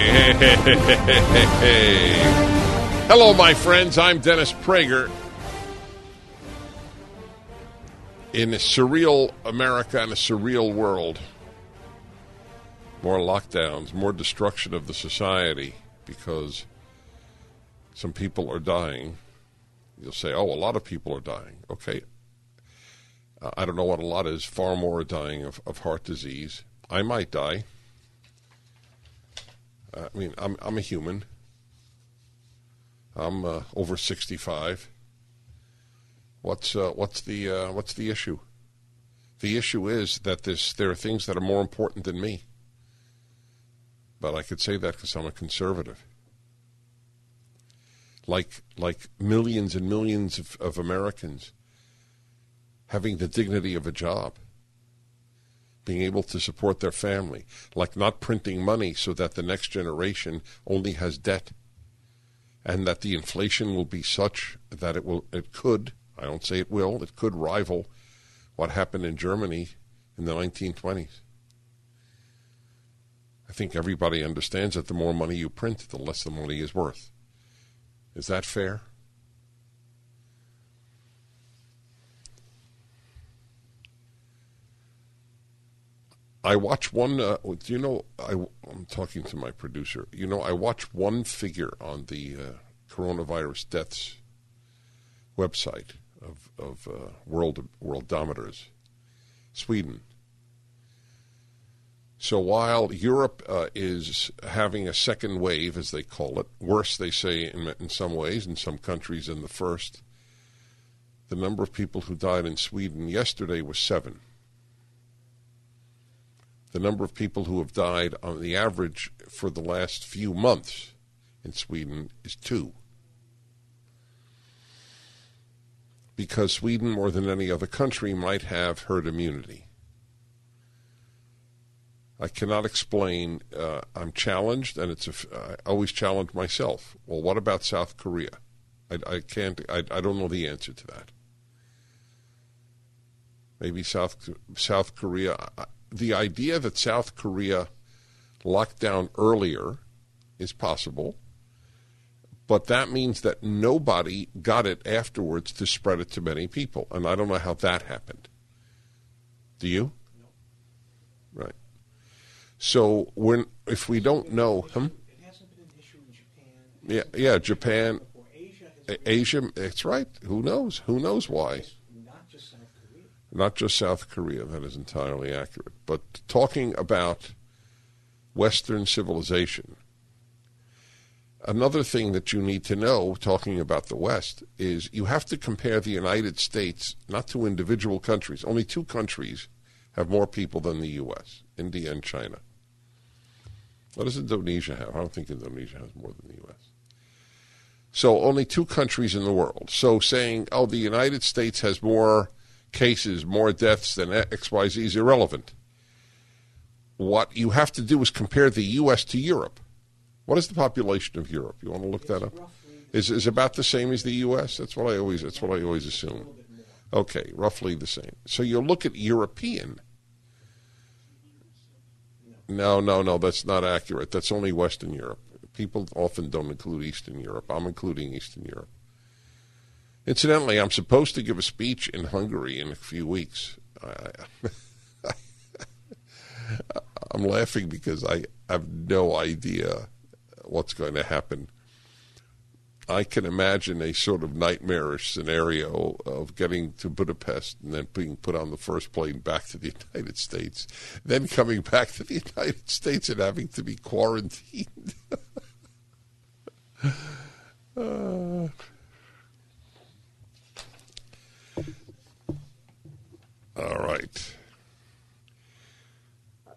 Hello, my friends. I'm Dennis Prager. In a surreal America and a surreal world, more lockdowns, more destruction of the society because some people are dying. You'll say, oh, a lot of people are dying. Okay. Uh, I don't know what a lot is. Far more are dying of, of heart disease. I might die. I mean, I'm, I'm a human. I'm uh, over 65. What's uh, what's the uh, what's the issue? The issue is that this there are things that are more important than me. But I could say that because I'm a conservative. Like like millions and millions of, of Americans having the dignity of a job, being able to support their family, like not printing money so that the next generation only has debt and that the inflation will be such that it will it could I don't say it will it could rival what happened in Germany in the 1920s. I think everybody understands that the more money you print, the less the money is worth. Is that fair? I watch one. Uh, you know? I, am talking to my producer. You know, I watch one figure on the uh, coronavirus deaths website of of uh, world worldometers, Sweden. So while Europe uh, is having a second wave, as they call it, worse they say in, in some ways in some countries than the first, the number of people who died in Sweden yesterday was seven the number of people who have died on the average for the last few months in Sweden is two. Because Sweden, more than any other country, might have herd immunity. I cannot explain. Uh, I'm challenged, and it's a, I always challenge myself. Well, what about South Korea? I, I can't. I, I don't know the answer to that. Maybe South South Korea the idea that South Korea locked down earlier is possible, but that means that nobody got it afterwards to spread it to many people. And I don't know how that happened. Do you? No. Right. So when if we don't know him, hmm? yeah, yeah, Japan, Asia. That's right. Who knows? Who knows why? Not just South Korea, that is entirely accurate, but talking about Western civilization. Another thing that you need to know, talking about the West, is you have to compare the United States not to individual countries. Only two countries have more people than the U.S. India and China. What does Indonesia have? I don't think Indonesia has more than the U.S. So only two countries in the world. So saying, oh, the United States has more cases, more deaths than XYZ is irrelevant. What you have to do is compare the U.S. to Europe. What is the population of Europe? You want to look that up? Is is about the same as the U.S. That's what I always. That's what I always assume. Okay, roughly the same. So you look at European. No, no, no. That's not accurate. That's only Western Europe. People often don't include Eastern Europe. I'm including Eastern Europe. Incidentally, I'm supposed to give a speech in Hungary in a few weeks. I, am laughing because I have no idea what's going to happen. I can imagine a sort of nightmarish scenario of getting to Budapest and then being put on the first plane back to the United States, then coming back to the United States and having to be quarantined. uh, All right.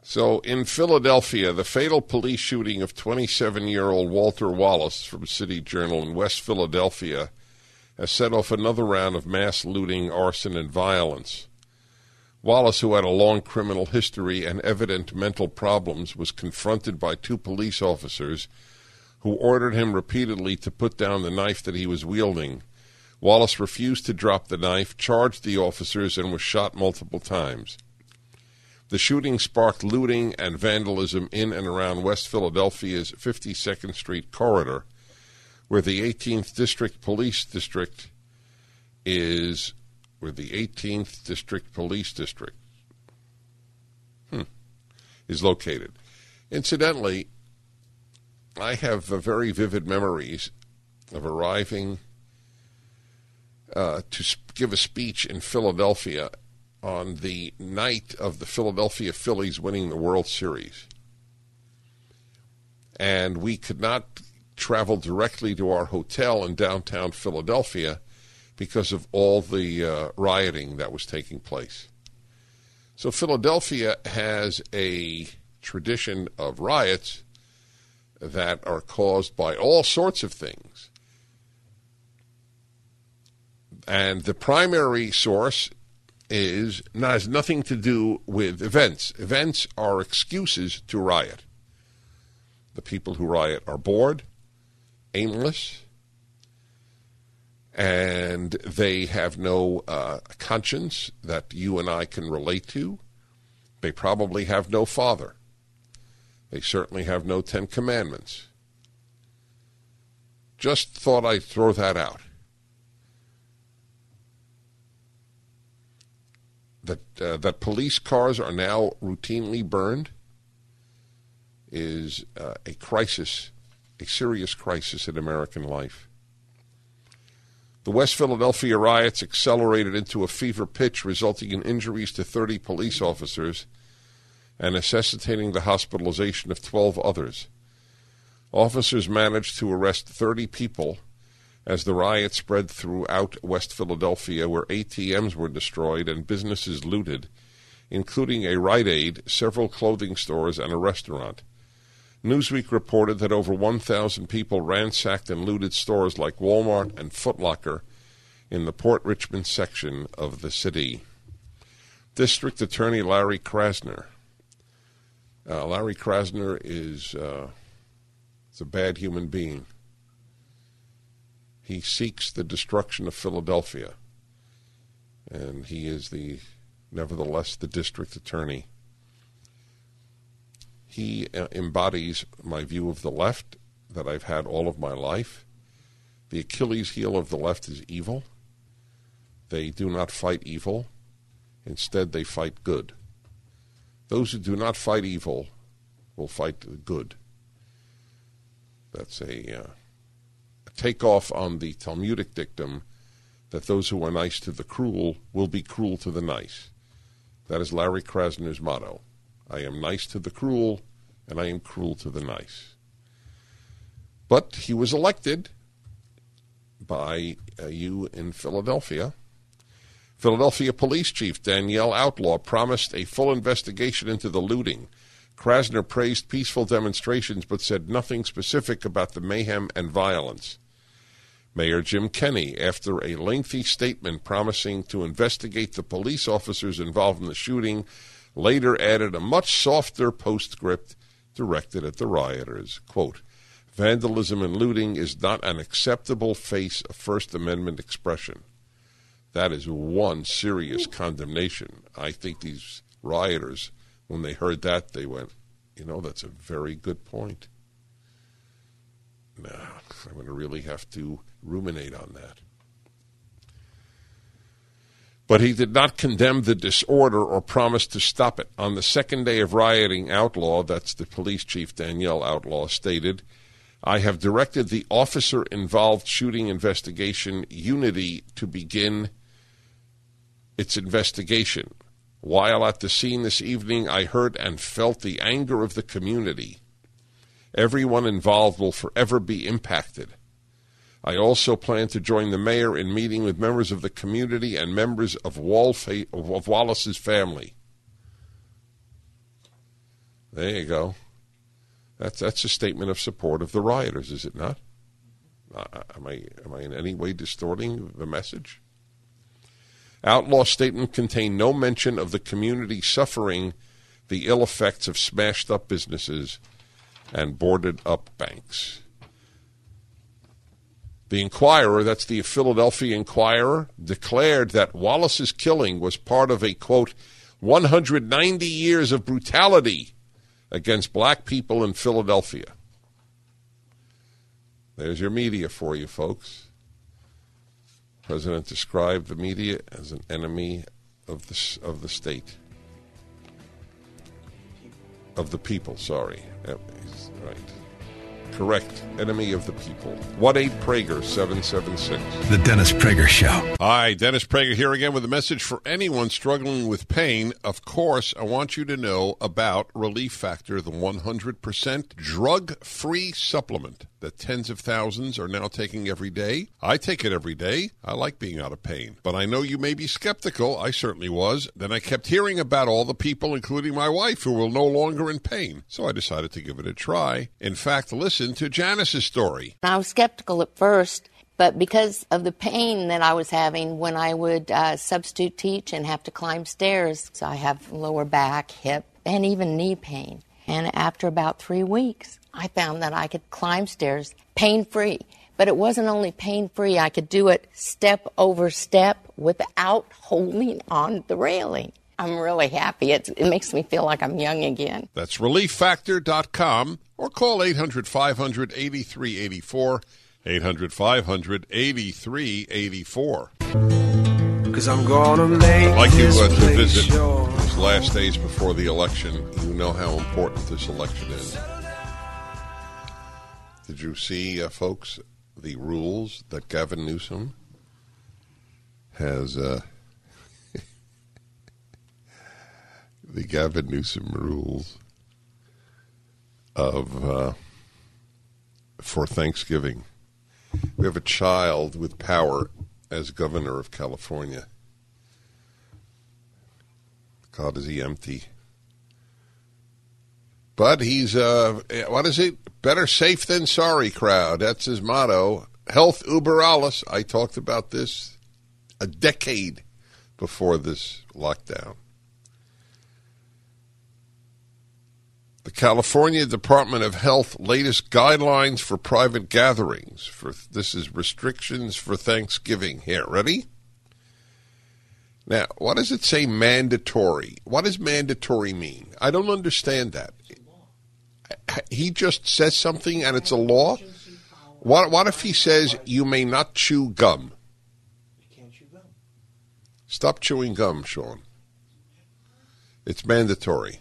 So in Philadelphia, the fatal police shooting of 27 year old Walter Wallace from City Journal in West Philadelphia has set off another round of mass looting, arson, and violence. Wallace, who had a long criminal history and evident mental problems, was confronted by two police officers who ordered him repeatedly to put down the knife that he was wielding. Wallace refused to drop the knife, charged the officers, and was shot multiple times. The shooting sparked looting and vandalism in and around West Philadelphia's 52nd Street corridor, where the 18th District Police District is, where the 18th District Police District hmm, is located. Incidentally, I have very vivid memories of arriving uh, to give a speech in Philadelphia on the night of the Philadelphia Phillies winning the World Series. And we could not travel directly to our hotel in downtown Philadelphia because of all the uh, rioting that was taking place. So Philadelphia has a tradition of riots that are caused by all sorts of things. And the primary source is has nothing to do with events. Events are excuses to riot. The people who riot are bored, aimless, and they have no uh, conscience that you and I can relate to. They probably have no father. They certainly have no Ten Commandments. Just thought I'd throw that out. That uh, that police cars are now routinely burned is uh, a crisis, a serious crisis in American life. The West Philadelphia riots accelerated into a fever pitch, resulting in injuries to 30 police officers and necessitating the hospitalization of 12 others. Officers managed to arrest 30 people as the riot spread throughout West Philadelphia, where ATMs were destroyed and businesses looted, including a Rite Aid, several clothing stores, and a restaurant. Newsweek reported that over 1,000 people ransacked and looted stores like Walmart and Foot Locker in the Port Richmond section of the city. District Attorney Larry Krasner. Uh, Larry Krasner is, uh, is a bad human being. He seeks the destruction of Philadelphia, and he is the, nevertheless, the district attorney. He uh, embodies my view of the left that I've had all of my life. The Achilles heel of the left is evil. They do not fight evil. Instead, they fight good. Those who do not fight evil will fight the good. That's a uh, take off on the Talmudic dictum that those who are nice to the cruel will be cruel to the nice. That is Larry Krasner's motto. I am nice to the cruel, and I am cruel to the nice. But he was elected by uh, you in Philadelphia. Philadelphia Police Chief Danielle Outlaw promised a full investigation into the looting. Krasner praised peaceful demonstrations but said nothing specific about the mayhem and violence. Mayor Jim Kenney, after a lengthy statement promising to investigate the police officers involved in the shooting, later added a much softer postscript directed at the rioters. Quote, Vandalism and looting is not an acceptable face of First Amendment expression. That is one serious condemnation. I think these rioters, when they heard that, they went, you know, that's a very good point. Nah, I'm going to really have to ruminate on that. But he did not condemn the disorder or promise to stop it. On the second day of rioting, Outlaw, that's the police chief Danielle Outlaw, stated, I have directed the officer involved shooting investigation Unity to begin its investigation. While at the scene this evening, I heard and felt the anger of the community. Everyone involved will forever be impacted. I also plan to join the mayor in meeting with members of the community and members of, Walfa- of Wallace's family. There you go. That's that's a statement of support of the rioters, is it not? Uh, am I am I in any way distorting the message? Outlaw statement contained no mention of the community suffering the ill effects of smashed up businesses and boarded up banks. The Inquirer, that's the Philadelphia Inquirer, declared that Wallace's killing was part of a, quote, 190 years of brutality against black people in Philadelphia. There's your media for you, folks. President described the media as an enemy of the, of the state. Of the people, sorry. Right. Correct. Enemy of the people. 1 8 Prager 776. The Dennis Prager Show. Hi, Dennis Prager here again with a message for anyone struggling with pain. Of course, I want you to know about Relief Factor, the 100% drug free supplement that tens of thousands are now taking every day. I take it every day. I like being out of pain. But I know you may be skeptical. I certainly was. Then I kept hearing about all the people, including my wife, who were no longer in pain. So I decided to give it a try. In fact, listen to Janice's story. I was skeptical at first. But because of the pain that I was having when I would uh, substitute teach and have to climb stairs, so I have lower back, hip, and even knee pain. And after about three weeks, I found that I could climb stairs pain free. But it wasn't only pain free, I could do it step over step without holding on the railing. I'm really happy. It's, it makes me feel like I'm young again. That's relieffactor.com or call 800 500 8384. 800 500 8384. Cause I'm gonna make I'd like you this uh, to visit yours. these last days before the election. You know how important this election is. Did you see, uh, folks, the rules that Gavin Newsom has? Uh, the Gavin Newsom rules of uh, for Thanksgiving. We have a child with power as governor of California. God, is he empty? But he's, uh, what is it? Better safe than sorry crowd. That's his motto. Health uber alles. I talked about this a decade before this lockdown. The California Department of Health latest guidelines for private gatherings. For this is restrictions for Thanksgiving. Here, ready? Now, what does it say mandatory? What does mandatory mean? I don't understand that. He just says something and it's a law? What, what if he says you may not chew gum? Stop chewing gum, Sean. It's mandatory.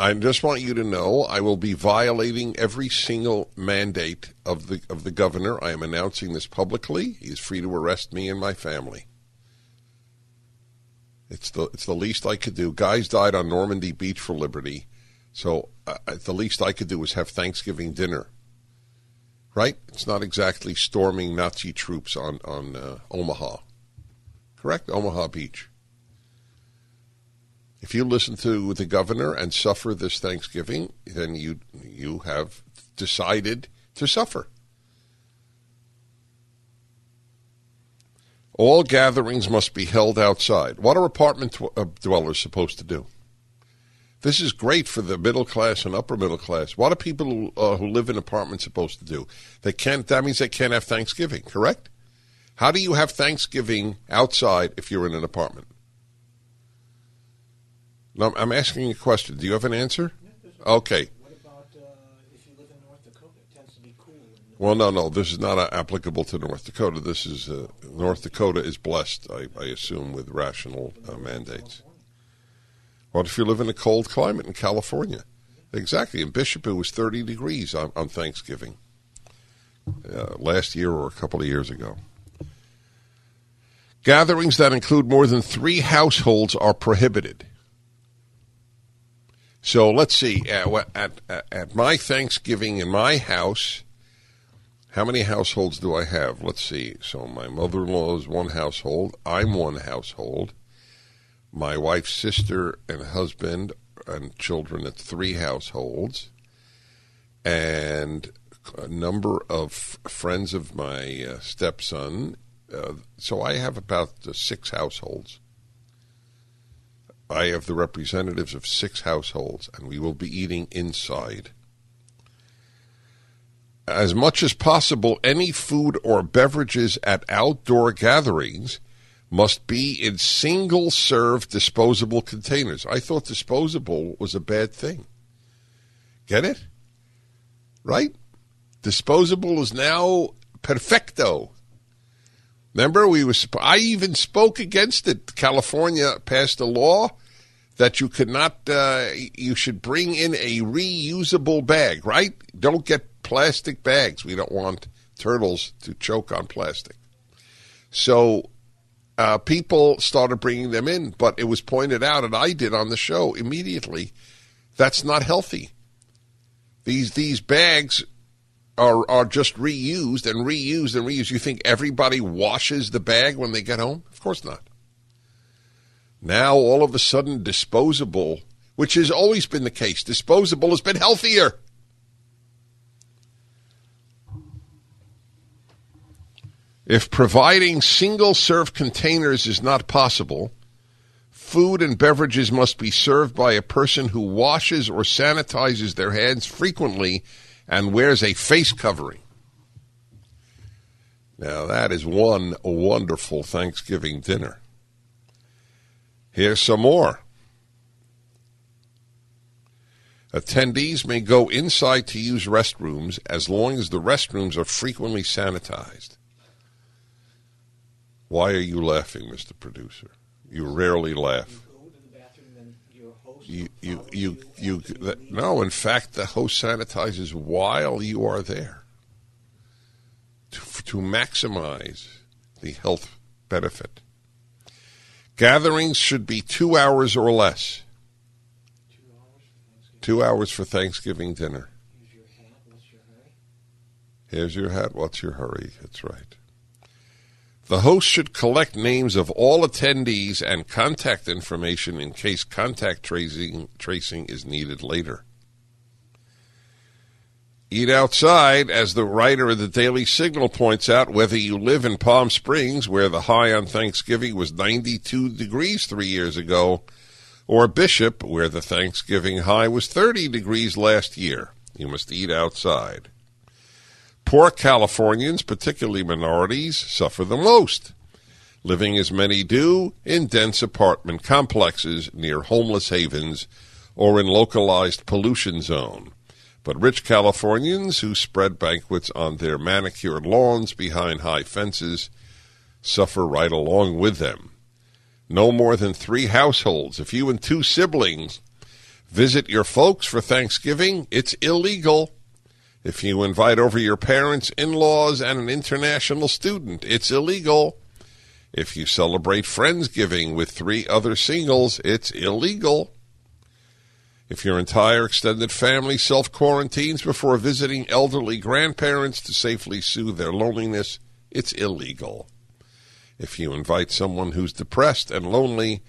I just want you to know I will be violating every single mandate of the of the governor. I am announcing this publicly. He's free to arrest me and my family. It's the it's the least I could do. Guys died on Normandy Beach for liberty, so uh, the least I could do was have Thanksgiving dinner. Right? It's not exactly storming Nazi troops on on uh, Omaha. Correct? Omaha Beach. If you listen to the governor and suffer this Thanksgiving, then you you have decided to suffer. All gatherings must be held outside. What are apartment dwellers supposed to do? This is great for the middle class and upper middle class. What are people who, uh, who live in apartments supposed to do? They can't. That means they can't have Thanksgiving. Correct? How do you have Thanksgiving outside if you're in an apartment? No, I'm asking a question. Do you have an answer? Okay. What about uh, if you live in North Dakota? It tends to be cool. In Well, no, no. This is not uh, applicable to North Dakota. This is uh, North Dakota is blessed, I, I assume, with rational uh, mandates. What if you live in a cold climate in California? Exactly. In Bishop, it was 30 degrees on, on Thanksgiving uh, last year or a couple of years ago. Gatherings that include more than three households are prohibited. So let's see. At, at, at my Thanksgiving in my house, how many households do I have? Let's see. So my mother in law is one household. I'm one household. my wife's sister and husband and children at three households, and a number of friends of my uh, stepson. Uh, so I have about uh, six households. I have the representatives of six households, and we will be eating inside. As much as possible, any food or beverages at outdoor gatherings must be in single serve disposable containers. I thought disposable was a bad thing. Get it? Right? Disposable is now perfecto. Remember, we was I even spoke against it. California passed a law that you could not, uh, you should bring in a reusable bag. Right? Don't get plastic bags. We don't want turtles to choke on plastic. So uh, people started bringing them in, but it was pointed out, and I did on the show immediately, that's not healthy. These these bags are are just reused and reused and reused. You think everybody washes the bag when they get home? Of course not. Now all of a sudden, disposable, which has always been the case, disposable has been healthier. If providing single serve containers is not possible, food and beverages must be served by a person who washes or sanitizes their hands frequently and wears a face covering. Now, that is one wonderful Thanksgiving dinner. Here's some more. Attendees may go inside to use restrooms as long as the restrooms are frequently sanitized. Why are you laughing, Mr. Producer? You rarely laugh. You, you, you, you, no, in fact, the host sanitizes while you are there to, to maximize the health benefit. Gatherings should be two hours or less. Two hours for Thanksgiving dinner. Here's your hat. What's your hurry? That's right. The host should collect names of all attendees and contact information in case contact tracing, tracing is needed later. Eat outside, as the writer of the Daily Signal points out, whether you live in Palm Springs, where the high on Thanksgiving was 92 degrees three years ago, or Bishop, where the Thanksgiving high was 30 degrees last year. You must eat outside. Poor Californians, particularly minorities, suffer the most, living as many do in dense apartment complexes near homeless havens or in localized pollution zone. But rich Californians who spread banquets on their manicured lawns behind high fences suffer right along with them. No more than three households. If you and two siblings visit your folks for Thanksgiving, it's illegal. If you invite over your parents, in laws, and an international student, it's illegal. If you celebrate Friendsgiving with three other singles, it's illegal. If your entire extended family self quarantines before visiting elderly grandparents to safely soothe their loneliness, it's illegal. If you invite someone who's depressed and lonely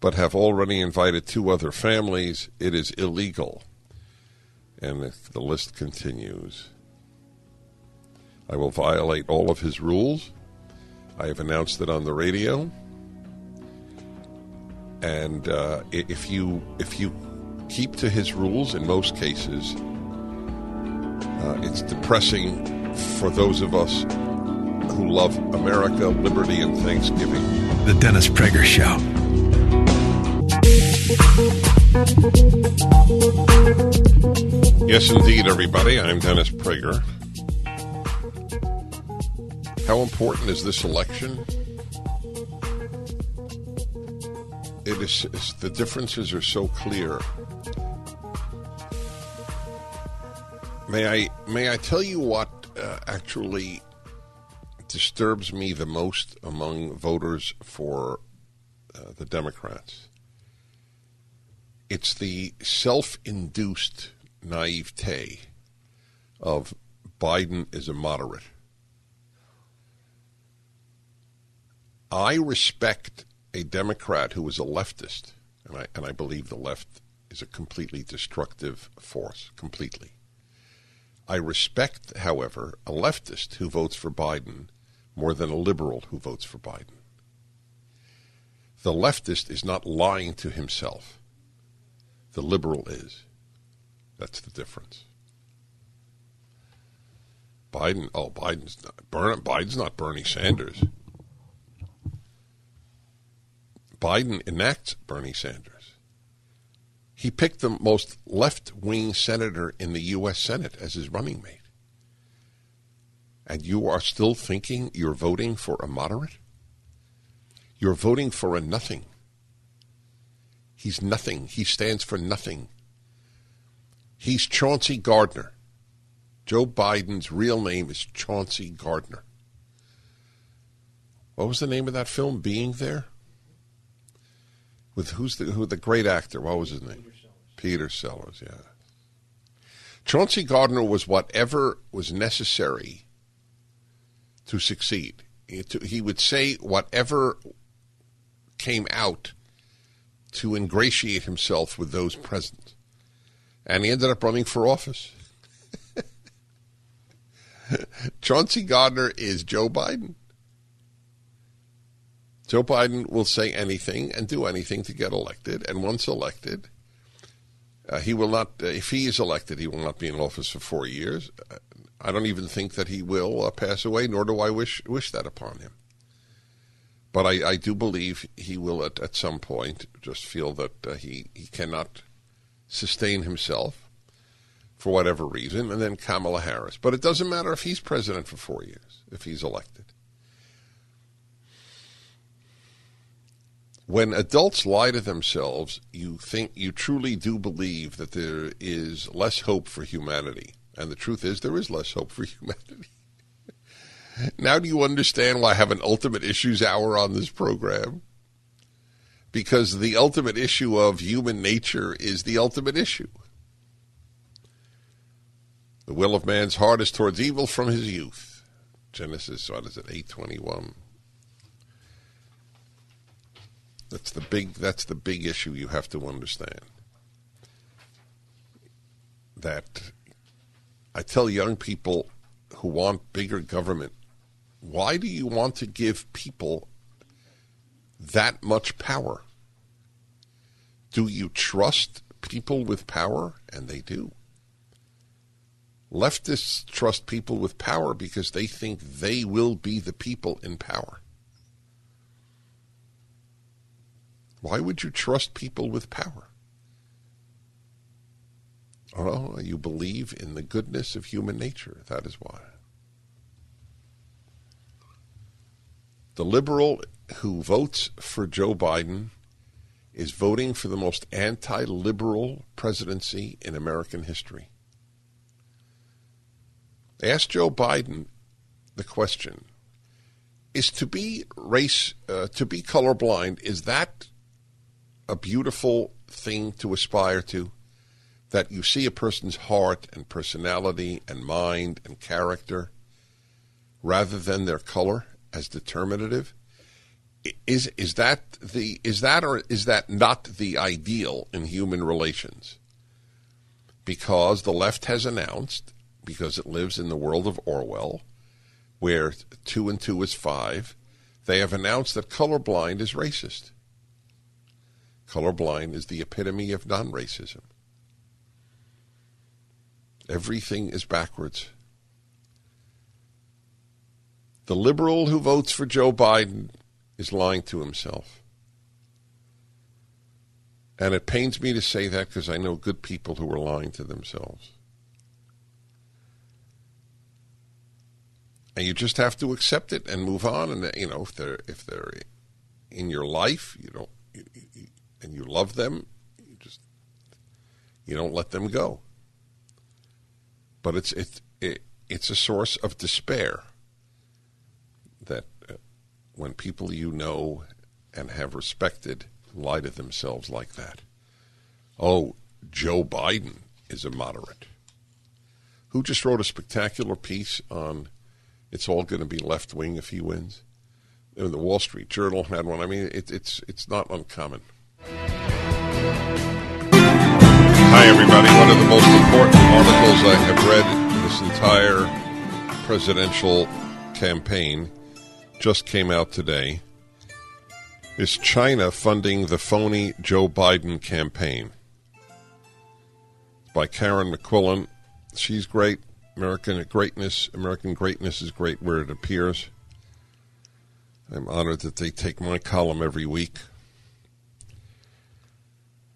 but have already invited two other families, it is illegal. And the, the list continues. I will violate all of his rules. I have announced it on the radio. And uh, if you if you keep to his rules, in most cases, uh, it's depressing for those of us who love America, liberty, and Thanksgiving. The Dennis Prager Show. Yes, indeed, everybody. I'm Dennis Prager. How important is this election? It is, the differences are so clear. May I may I tell you what uh, actually disturbs me the most among voters for uh, the Democrats? It's the self-induced naivete of Biden is a moderate. I respect a Democrat who is a leftist, and I, and I believe the left is a completely destructive force, completely. I respect, however, a leftist who votes for Biden more than a liberal who votes for Biden. The leftist is not lying to himself. The liberal is. That's the difference. Biden, oh, Biden's not, Biden's not Bernie Sanders. Biden enacts Bernie Sanders. He picked the most left wing senator in the U.S. Senate as his running mate. And you are still thinking you're voting for a moderate? You're voting for a nothing. He's nothing. He stands for nothing. He's Chauncey Gardiner. Joe Biden's real name is Chauncey Gardiner. What was the name of that film? Being There? With who's the who the great actor? What was his name? Peter Sellers. Peter Sellers, yeah. Chauncey Gardiner was whatever was necessary to succeed. He would say whatever came out to ingratiate himself with those present. And he ended up running for office. Chauncey Gardiner is Joe Biden. Joe Biden will say anything and do anything to get elected, and once elected, uh, he will not. Uh, if he is elected, he will not be in office for four years. Uh, I don't even think that he will uh, pass away, nor do I wish wish that upon him. But I, I do believe he will, at, at some point, just feel that uh, he he cannot sustain himself for whatever reason, and then Kamala Harris. But it doesn't matter if he's president for four years, if he's elected. When adults lie to themselves, you think you truly do believe that there is less hope for humanity. And the truth is, there is less hope for humanity. now, do you understand why I have an ultimate issues hour on this program? Because the ultimate issue of human nature is the ultimate issue. The will of man's heart is towards evil from his youth. Genesis, what is it, 821. That's the big that's the big issue you have to understand. That I tell young people who want bigger government, why do you want to give people that much power? Do you trust people with power? And they do. Leftists trust people with power because they think they will be the people in power. Why would you trust people with power? Oh, you believe in the goodness of human nature. That is why. The liberal who votes for Joe Biden is voting for the most anti liberal presidency in American history. Ask Joe Biden the question Is to be race, uh, to be colorblind, is that a beautiful thing to aspire to? That you see a person's heart and personality and mind and character rather than their color as determinative? Is is that the is that or is that not the ideal in human relations? Because the left has announced, because it lives in the world of Orwell, where two and two is five, they have announced that colorblind is racist. Colorblind is the epitome of non racism. Everything is backwards. The liberal who votes for Joe Biden is lying to himself. And it pains me to say that because I know good people who are lying to themselves. And you just have to accept it and move on. And you know, if they're if they're in your life, you don't and you love them, you just you don't let them go. But it's it, it it's a source of despair when people you know and have respected lie to themselves like that. Oh, Joe Biden is a moderate. Who just wrote a spectacular piece on it's all going to be left wing if he wins? And the Wall Street Journal had one. I mean, it, it's it's not uncommon. Hi, everybody. One of the most important articles I have read this entire presidential campaign just came out today. Is China funding the phony Joe Biden campaign? By Karen McQuillan. She's great. American greatness. American greatness is great where it appears. I'm honored that they take my column every week.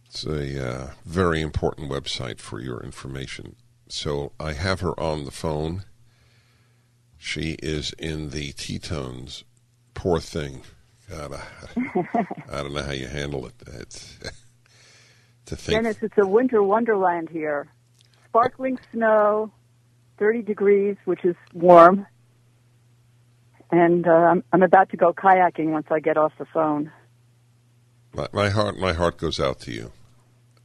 It's a uh, very important website for your information. So I have her on the phone. She is in the Tetons. Poor thing. God, I, I don't know how you handle it. It's, to think. Dennis, it's a winter wonderland here. Sparkling snow, 30 degrees, which is warm. And uh, I'm, I'm about to go kayaking once I get off the phone. My, my heart, my heart goes out to you.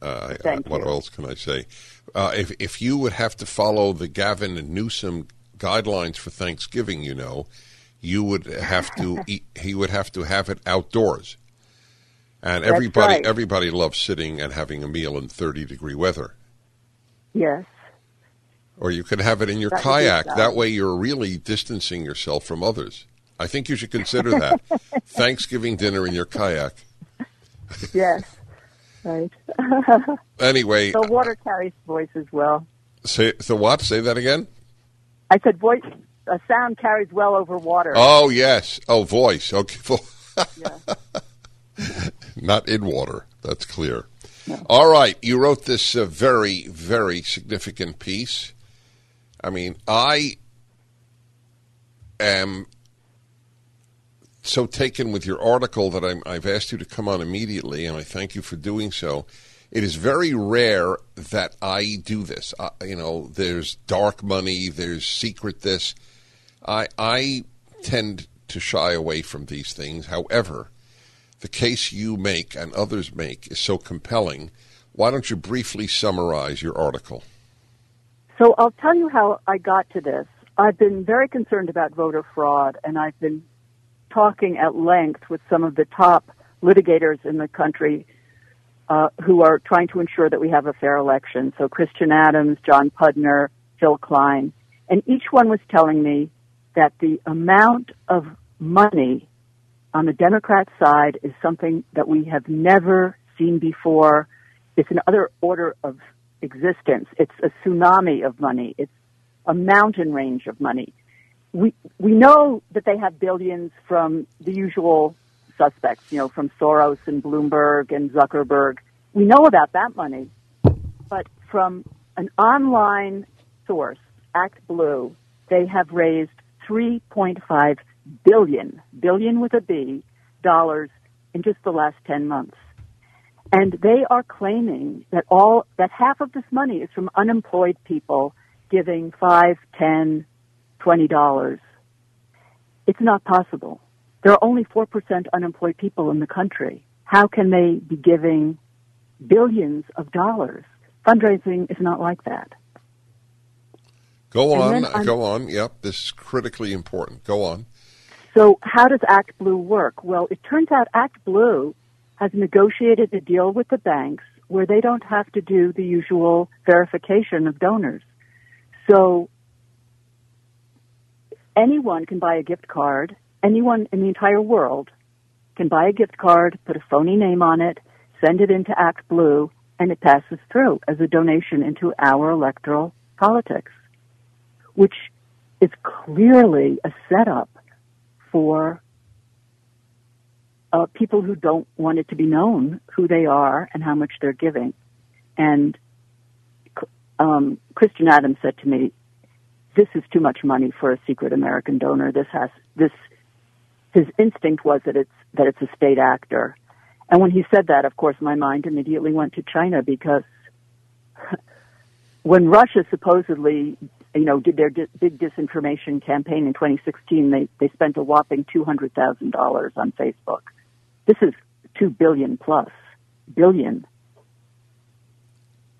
Uh, I- Thank I, what else can I say? Uh, if if you would have to follow the Gavin and Newsom guidelines for Thanksgiving, you know, you would have to eat, he would have to have it outdoors, and That's everybody right. everybody loves sitting and having a meal in thirty degree weather. Yes. Or you could have it in your That kayak. That way, you're really distancing yourself from others. I think you should consider that Thanksgiving dinner in your kayak. Yes. Right. Anyway, the water carries voice as well. say the what? Say that again. I said voice, a sound carries well over water. Oh yes. Oh, voice. Okay. Yeah. Not in water. That's clear. All right. You wrote this uh, very, very significant piece. I mean, I am so taken with your article that I'm, I've asked you to come on immediately, and I thank you for doing so. It is very rare that I do this. Uh, you know, there's dark money, there's secret this. I I tend to shy away from these things. However, the case you make and others make is so compelling. Why don't you briefly summarize your article? So I'll tell you how I got to this. I've been very concerned about voter fraud, and I've been talking at length with some of the top litigators in the country uh, who are trying to ensure that we have a fair election. So Christian Adams, John Pudner, Phil Kline, and each one was telling me that the amount of money on the Democrat side is something that we have never seen before. It's another order of existence. It's a tsunami of money. It's a mountain range of money. We we know that they have billions from the usual suspects, you know, from Soros and Bloomberg and Zuckerberg. We know about that money, but from an online source, ActBlue, they have raised 3.5 billion, billion with a B, dollars in just the last 10 months. And they are claiming that all, that half of this money is from unemployed people giving five, ten, twenty dollars. It's not possible. There are only 4% unemployed people in the country. How can they be giving billions of dollars? Fundraising is not like that. Go on, uh, go on. Yep, this is critically important. Go on. So how does ActBlue work? Well, it turns out ActBlue has negotiated a deal with the banks where they don't have to do the usual verification of donors. So anyone can buy a gift card. Anyone in the entire world can buy a gift card, put a phony name on it, send it into ActBlue, and it passes through as a donation into our electoral politics, which is clearly a setup for uh, people who don't want it to be known who they are and how much they're giving. And um, Christian Adams said to me, "This is too much money for a secret American donor. This has this." His instinct was that it's that it's a state actor, and when he said that, of course, my mind immediately went to China because when Russia supposedly, you know, did their di- big disinformation campaign in 2016, they they spent a whopping two hundred thousand dollars on Facebook. This is two billion plus billion,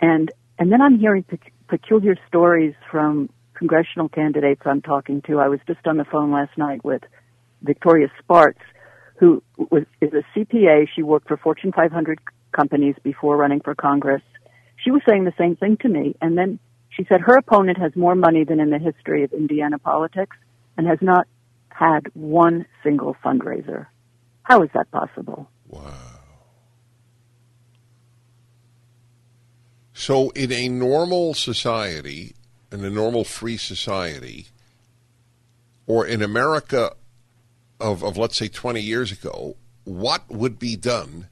and and then I'm hearing pec- peculiar stories from congressional candidates I'm talking to. I was just on the phone last night with Victoria Spartz, who was is a CPA. She worked for Fortune 500 companies before running for Congress. She was saying the same thing to me, and then she said her opponent has more money than in the history of Indiana politics and has not had one single fundraiser. How is that possible? Wow. So, in a normal society, in a normal free society, or in America of, of let's say 20 years ago, what would be done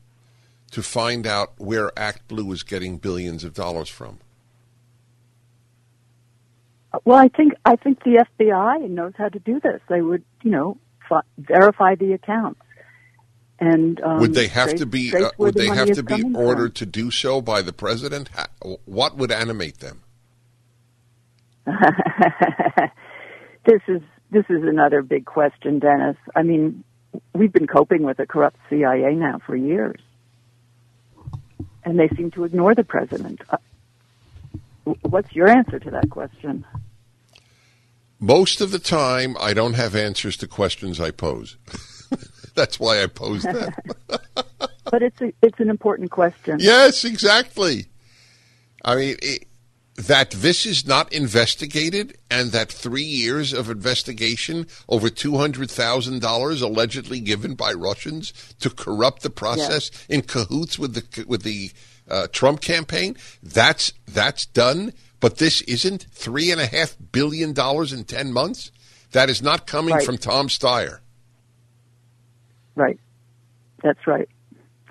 to find out where ActBlue is getting billions of dollars from? Well, I think I think the FBI knows how to do this. They would, you know, f- verify the accounts. And um, would they have trace- to be? Uh, would the they have to be ordered from. to do so by the president? What would animate them? this is this is another big question, Dennis. I mean, we've been coping with a corrupt CIA now for years, and they seem to ignore the president. Uh, what's your answer to that question? Most of the time, I don't have answers to questions I pose. That's why I pose them. But it's a, it's an important question. yes, exactly. I mean, it, that this is not investigated and that three years of investigation over $200,000 allegedly given by Russians to corrupt the process in cahoots with the, with the uh, Trump campaign, that's, that's done. But this isn't three and a half billion dollars in 10 months. That is not coming Right. from Tom Steyer. Right. That's right.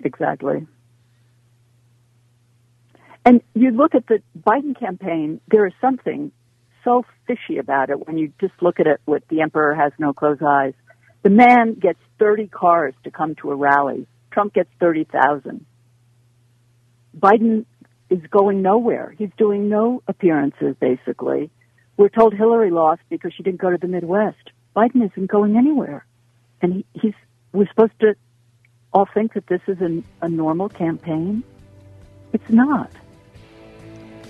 Exactly. And you look at the Biden campaign, there is something so fishy about it when you just look at it with the emperor has no closed eyes. The man gets 30 cars to come to a rally. Trump gets 30,000. Biden is going nowhere. He's doing no appearances, basically. We're told Hillary lost because she didn't go to the Midwest. Biden isn't going anywhere. And he, he's, we're supposed to all think that this is an, a normal campaign. It's not.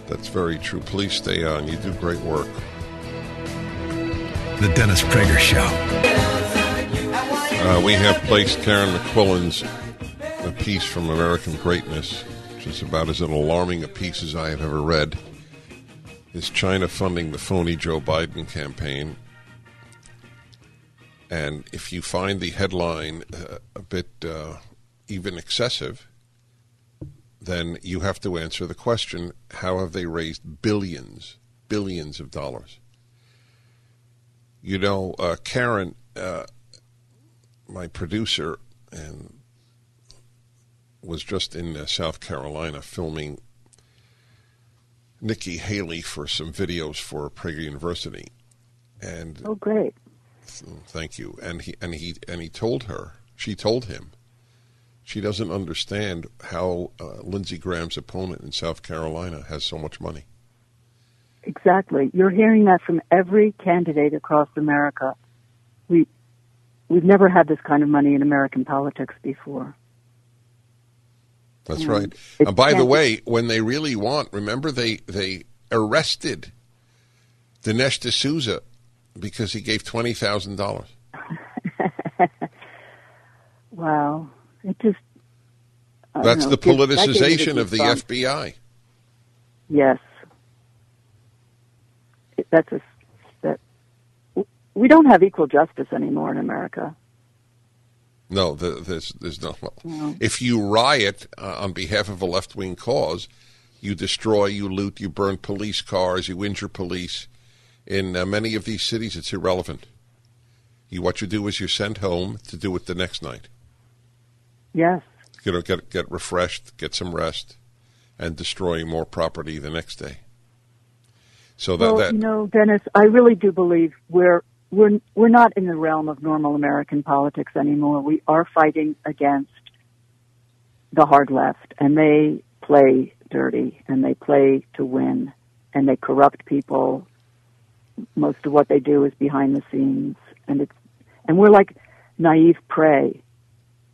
That's very true. Please stay on. You do great work. The Dennis Prager Show. Uh, we have placed Karin McQuillan's a piece from American Greatness, which is about as an alarming a piece as I have ever read. Is China funding the phony Joe Biden campaign? And if you find the headline uh, a bit uh, even excessive, then you have to answer the question how have they raised billions, billions of dollars? You know, uh, Karin, uh, my producer, and was just in uh, South Carolina filming Nikki Haley for some videos for Prager University, and Oh, great. thank you. And he and he and he told her, she told him, she doesn't understand how uh, Lindsey Graham's opponent in South Carolina has so much money. Exactly. You're hearing that from every candidate across America. We, we've never had this kind of money in American politics before. That's Mm. right. And by the way, when they really want, remember they they arrested Dinesh D'Souza because he gave twenty thousand dollars. Wow. It just. That's know, the it gives- that gave me politicization of the. FBI. Yes. That's a that we don't have equal justice anymore in America. No, the, there's there's no. No. If you riot uh, on behalf of a left wing cause, you destroy, you loot, you burn police cars, you injure police. In uh, many of these cities, it's irrelevant. You what you do is you're sent home to do it the next night. Yes. You know, get get refreshed, get some rest, and destroy more property the next day. So that well, that you know, Dennis, I really do believe we're we're we're not in the realm of normal American politics anymore. We are fighting against the hard left, and they play dirty, and they play to win, and they corrupt people. Most of what they do is behind the scenes, and it's and we're like naive prey.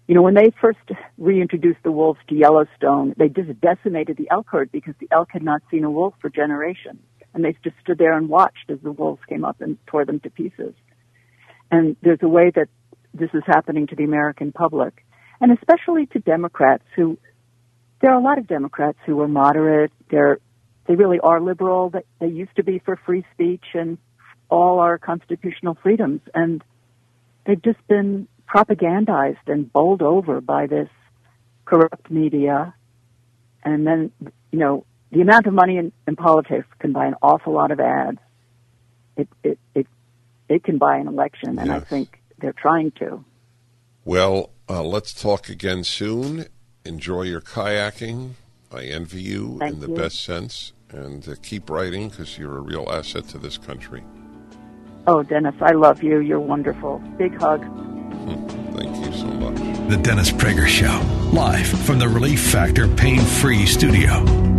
You know, when they first reintroduced the wolves to Yellowstone, they just decimated the elk herd because the elk had not seen a wolf for generations. And they just stood there and watched as the wolves came up and tore them to pieces. And there's a way that this is happening to the American public, and especially to Democrats who there are a lot of Democrats who are moderate. They're they really are liberal. They, they used to be for free speech and all our constitutional freedoms, and they've just been propagandized and bowled over by this corrupt media. And then, you know, the amount of money in, in politics can buy an awful lot of ads. It it it it can buy an election, and I think they're trying to. Well, uh, let's talk again soon. Enjoy your kayaking. I envy you Thank in the you. best sense. And uh, keep writing because you're a real asset to this country. Oh, Dennis, I love you. You're wonderful. Big hug. The Dennis Prager Show, live from the Relief Factor Pain Free Studio.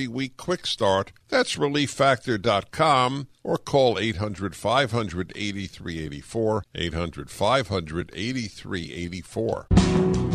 three week quick start. That's relieffactor.com or call 800 500 8384. 800 500 8384.